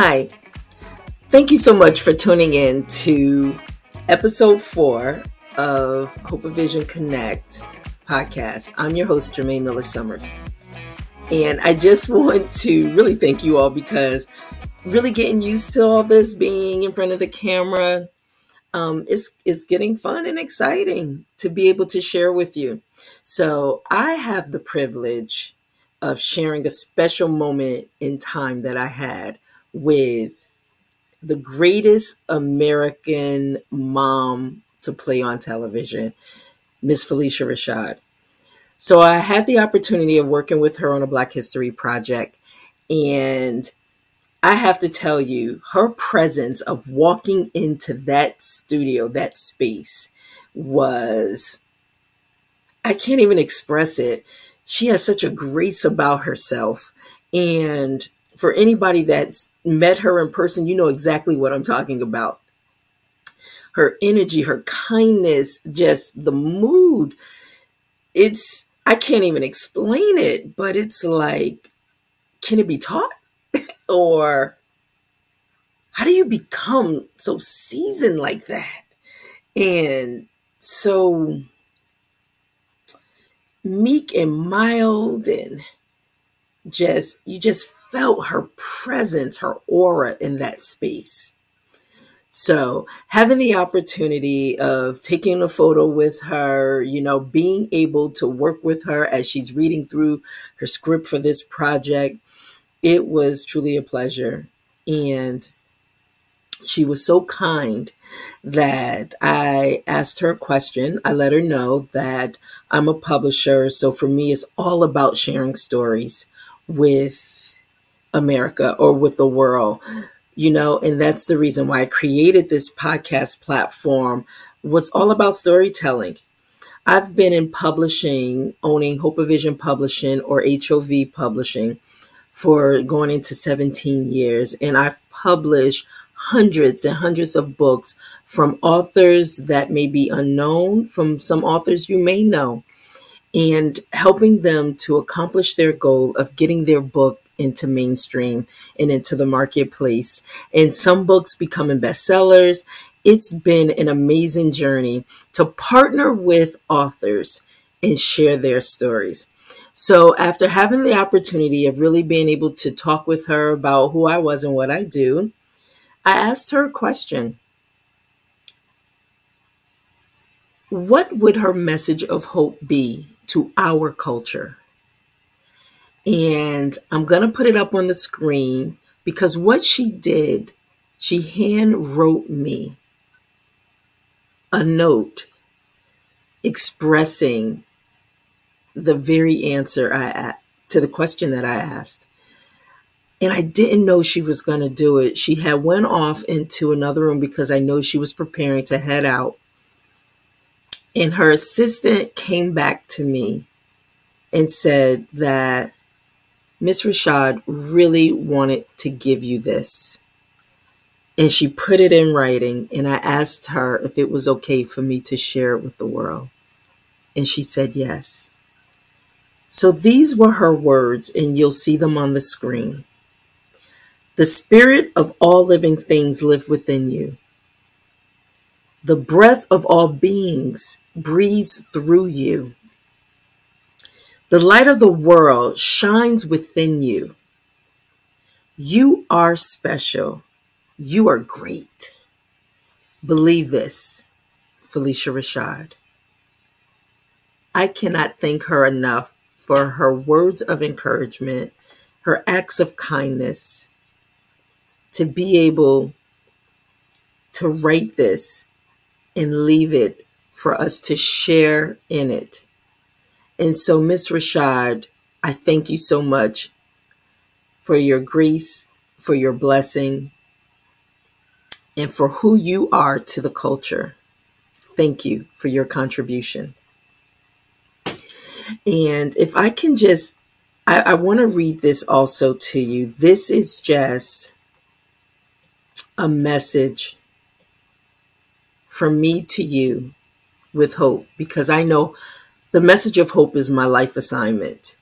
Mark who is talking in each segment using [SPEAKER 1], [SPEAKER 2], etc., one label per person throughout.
[SPEAKER 1] Hi. Thank you so much for tuning in to episode four of Hope of Vision Connect podcast. I'm your host, Germaine Miller Summers. And I just want to really thank you all because really getting used to all this being in front of the camera um, is, is getting fun and exciting to be able to share with you. So I have the privilege of sharing a special moment in time that I had with the greatest American mom to play on television, Miss Phylicia Rashad. So I had the opportunity of working with her on a Black History project. And I have to tell you, her presence of walking into that studio, that space, was, I can't even express it. She has such a grace about herself. And for anybody that's met her in person, you know exactly what I'm talking about. Her energy, her kindness, just the mood. It's, I can't even explain it, but it's like, can it be taught? or how do you become so seasoned like that? And so meek and mild and just you just felt her presence, her aura in that space. So, having the opportunity of taking a photo with her, you know, being able to work with her as she's reading through her script for this project, it was truly a pleasure. And she was so kind that I asked her a question. I let her know that I'm a publisher. So, for me, it's all about sharing stories with America or with the world, you know, and that's the reason why I created this podcast platform. was all about storytelling. I've been in publishing, owning Hope Vision Publishing or HOV Publishing for going into 17 years, and I've published hundreds and hundreds of books from authors that may be unknown, from some authors you may know, and helping them to accomplish their goal of getting their book into mainstream and into the marketplace. And some books becoming bestsellers. It's been an amazing journey to partner with authors and share their stories. So, after having the opportunity of really being able to talk with her about who I was and what I do, I asked her a question What would her message of hope be to our culture? And I'm going to put it up on the screen because what she did, she hand wrote me a note expressing the very answer I to the question that I asked. And I didn't know she was going to do it. She had went off into another room because I know she was preparing to head out. And her assistant came back to me and said that Miss Rashad really wanted to give you this. And she put it in writing, and I asked her if it was okay for me to share it with the world. And she said yes. So these were her words, and you'll see them on the screen. The spirit of all living things live within you. The breath of all beings breathes through you. The light of the world shines within you. You are special. You are great. Believe this, Phylicia Rashad. I cannot thank her enough for her words of encouragement, her acts of kindness, to be able to write this and leave it for us to share in it and so, Miss Rashad, I thank you so much for your grace, for your blessing, and for who you are to the culture. Thank you for your contribution. And if I can just, I, I want to read this also to you. This is just a message from me to you with hope because I know the message of hope is my life assignment.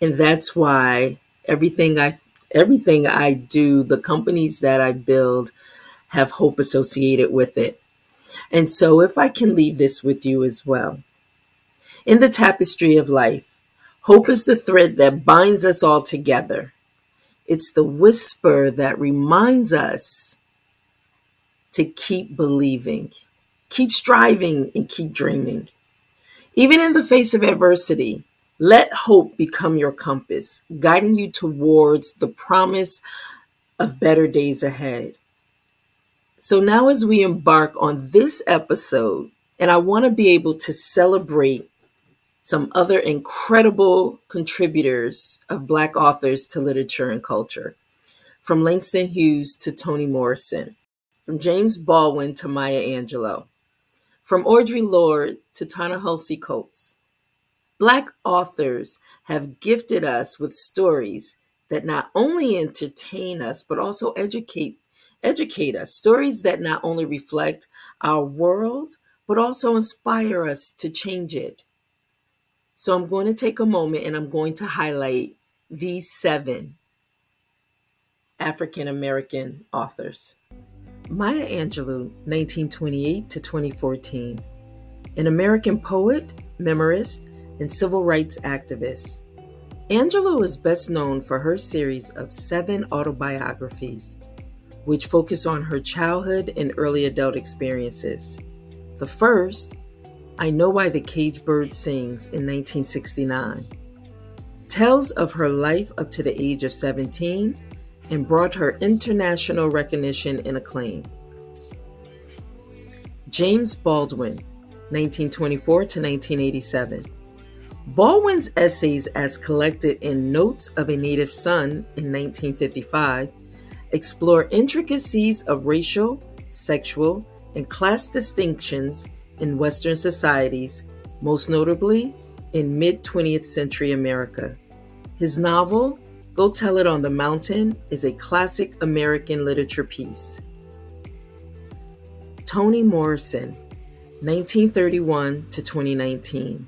[SPEAKER 1] And that's why everything I everything I do, the companies that I build have hope associated with it. And so, if I can leave this with you as well. In the tapestry of life, hope is the thread that binds us all together. It's the whisper that reminds us to keep believing, keep striving, and keep dreaming. Even in the face of adversity, let hope become your compass, guiding you towards the promise of better days ahead. So now, as we embark on this episode, and I want to be able to celebrate some other incredible contributors of Black authors to literature and culture, from Langston Hughes to Toni Morrison, from James Baldwin to Maya Angelou, from Audre Lorde to Ta-Nehisi Coates. Black authors have gifted us with stories that not only entertain us, but also educate educate us, stories that not only reflect our world, but also inspire us to change it. So I'm going to take a moment and I'm going to highlight these seven African American authors. Maya Angelou, 1928 to 2014, an American poet, memorist, and civil rights activist. Angelou is best known for her series of seven autobiographies, which focus on her childhood and early adult experiences. The first, I Know Why the Cage Bird Sings in 1969, tells of her life up to the age of 17 and brought her international recognition and acclaim. James Baldwin, 1924 to 1987. Baldwin's essays, as collected in Notes of a Native Son in 1955, explore intricacies of racial, sexual, and class distinctions in Western societies, most notably in mid 20th century America. His novel, Go Tell It on the Mountain is a classic American literature piece. Toni Morrison, 1931 to 2019.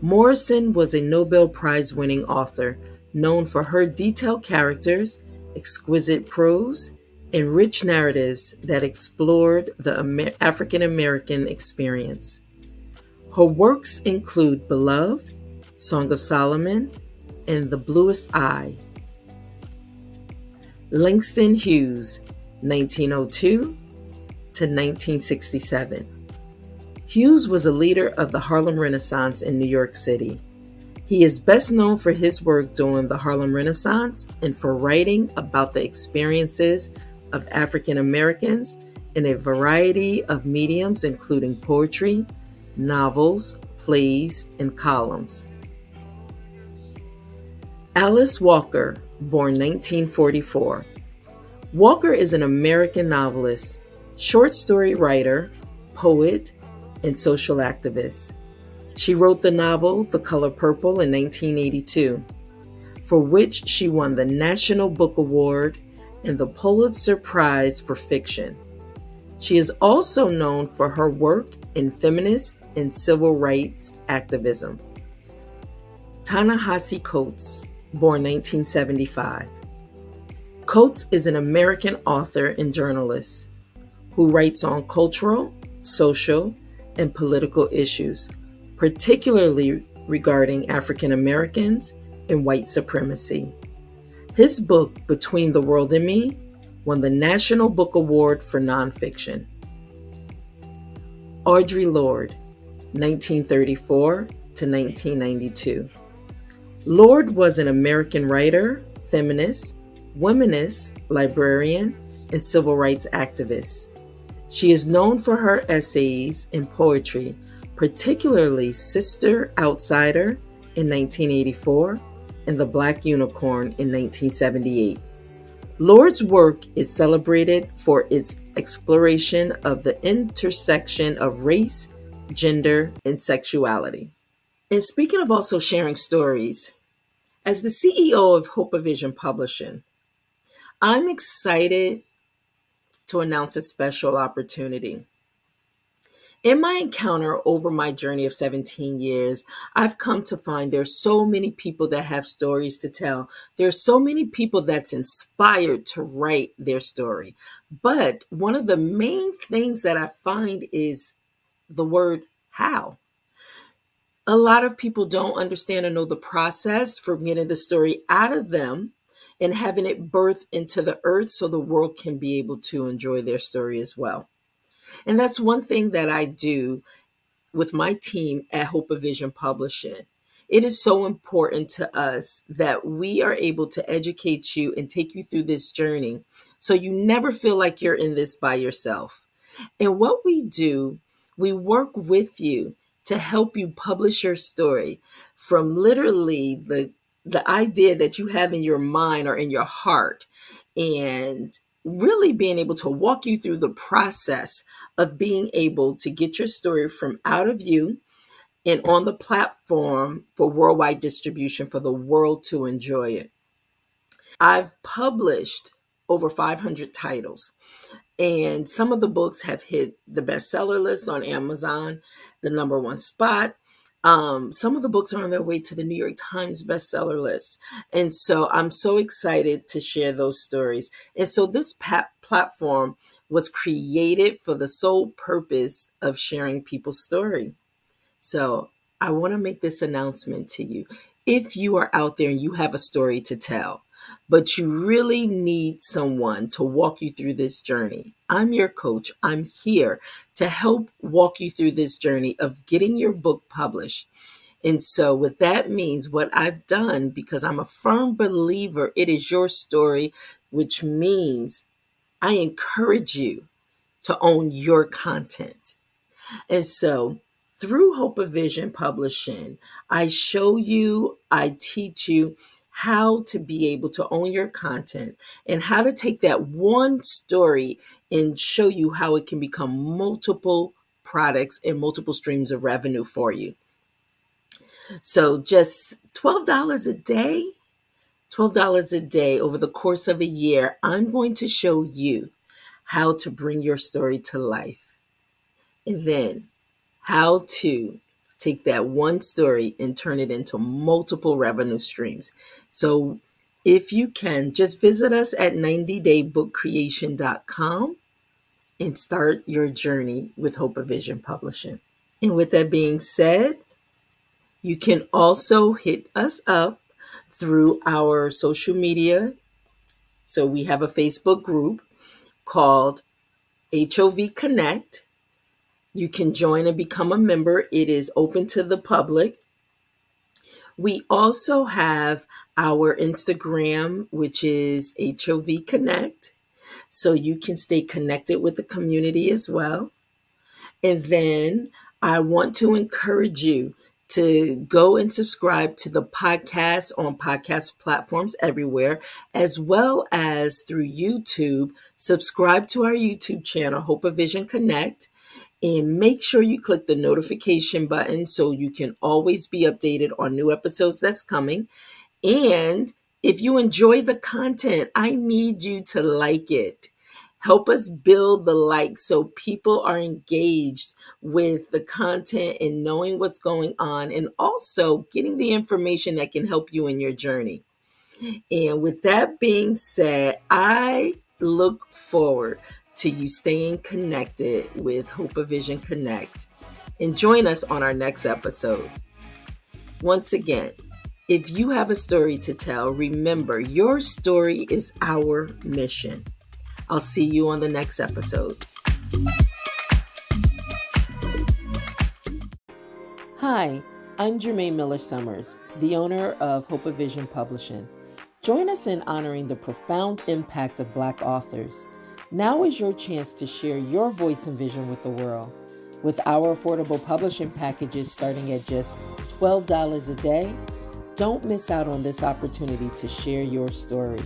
[SPEAKER 1] Morrison was a Nobel Prize winning author known for her detailed characters, exquisite prose, and rich narratives that explored the Amer- African American experience. Her works include Beloved, Song of Solomon, and The Bluest Eye. Langston Hughes, 1902 to 1967. Hughes was a leader of the Harlem Renaissance in New York City. He is best known for his work during the Harlem Renaissance and for writing about the experiences of African Americans in a variety of mediums, including poetry, novels, plays, and columns. Alice Walker, born 1944. Walker is an American novelist, short story writer, poet, and social activist. She wrote the novel The Color Purple in 1982, for which she won the National Book Award and the Pulitzer Prize for Fiction. She is also known for her work in feminist and civil rights activism. Ta-Nehisi Coates born 1975. Coates is an American author and journalist who writes on cultural, social, and political issues, particularly regarding African Americans and white supremacy. His book, Between the World and Me, won the National Book Award for Nonfiction. Audre Lorde, 1934 to 1992. Lorde was an American writer, feminist, womanist, librarian, and civil rights activist. She is known for her essays and poetry, particularly Sister Outsider in 1984 and The Black Unicorn in 1978. Lorde's work is celebrated for its exploration of the intersection of race, gender, and sexuality. And speaking of also sharing stories, as the CEO of Hope Vision Publishing, I'm excited to announce a special opportunity. In my encounter over my journey of 17 years, I've come to find there's so many people that have stories to tell. There's so many people that's inspired to write their story. But one of the main things that I find is the word how. A lot of people don't understand and know the process for getting the story out of them and having it birth into the earth so the world can be able to enjoy their story as well. And that's one thing that I do with my team at Hope of Vision Publishing. It is so important to us that we are able to educate you and take you through this journey so you never feel like you're in this by yourself. And what we do, we work with you to help you publish your story from literally the the idea that you have in your mind or in your heart and really being able to walk you through the process of being able to get your story from out of you and on the platform for worldwide distribution for the world to enjoy it. I've published over 500 titles, and some of the books have hit the bestseller list on Amazon, the number one spot. Um, some of the books are on their way to the New York Times bestseller list. And so I'm so excited to share those stories. And so this pat- platform was created for the sole purpose of sharing people's story. So I want to make this announcement to you. If you are out there and you have a story to tell, but you really need someone to walk you through this journey. I'm your coach. I'm here to help walk you through this journey of getting your book published. And so, what that means, what I've done, because I'm a firm believer, it is your story, which means I encourage you to own your content. And so, through Hope of Vision Publishing, I show you, I teach you how to be able to own your content and how to take that one story and show you how it can become multiple products and multiple streams of revenue for you. So just $12 a day, $12 a day over the course of a year, I'm going to show you how to bring your story to life. And then how to take that one story and turn it into multiple revenue streams. So if you can, just visit us at 90daybookcreation.com and start your journey with Hope of Vision Publishing. And with that being said, you can also hit us up through our social media. So we have a Facebook group called HOV Connect you can join and become a member. It is open to the public. We also have our Instagram, which is HOV Connect. So you can stay connected with the community as well. And then I want to encourage you to go and subscribe to the podcast on podcast platforms everywhere, as well as through YouTube. Subscribe to our YouTube channel, Hope of Vision Connect and make sure you click the notification button so you can always be updated on new episodes that's coming. And if you enjoy the content, I need you to like it. Help us build the like so people are engaged with the content and knowing what's going on and also getting the information that can help you in your journey. And with that being said, I look forward to you staying connected with Hope of Vision Connect and join us on our next episode. Once again, if you have a story to tell, remember your story is our mission. I'll see you on the next episode. Hi, I'm Germaine Miller Summers, the owner of Hope of Vision Publishing. Join us in honoring the profound impact of Black authors now is your chance to share your voice and vision with the world. With our affordable publishing packages starting at just $12 a day, don't miss out on this opportunity to share your story.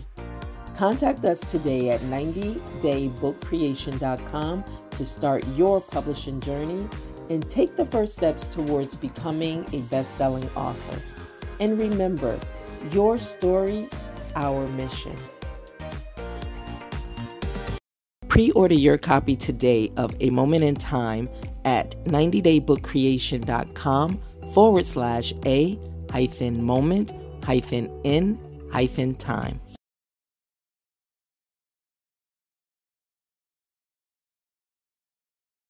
[SPEAKER 1] Contact us today at 90daybookcreation.com to start your publishing journey and take the first steps towards becoming a best selling author. And remember, your story, our mission. Pre order your copy today of A Moment in Time at 90daybookcreation.com forward slash A hyphen moment hyphen in hyphen time.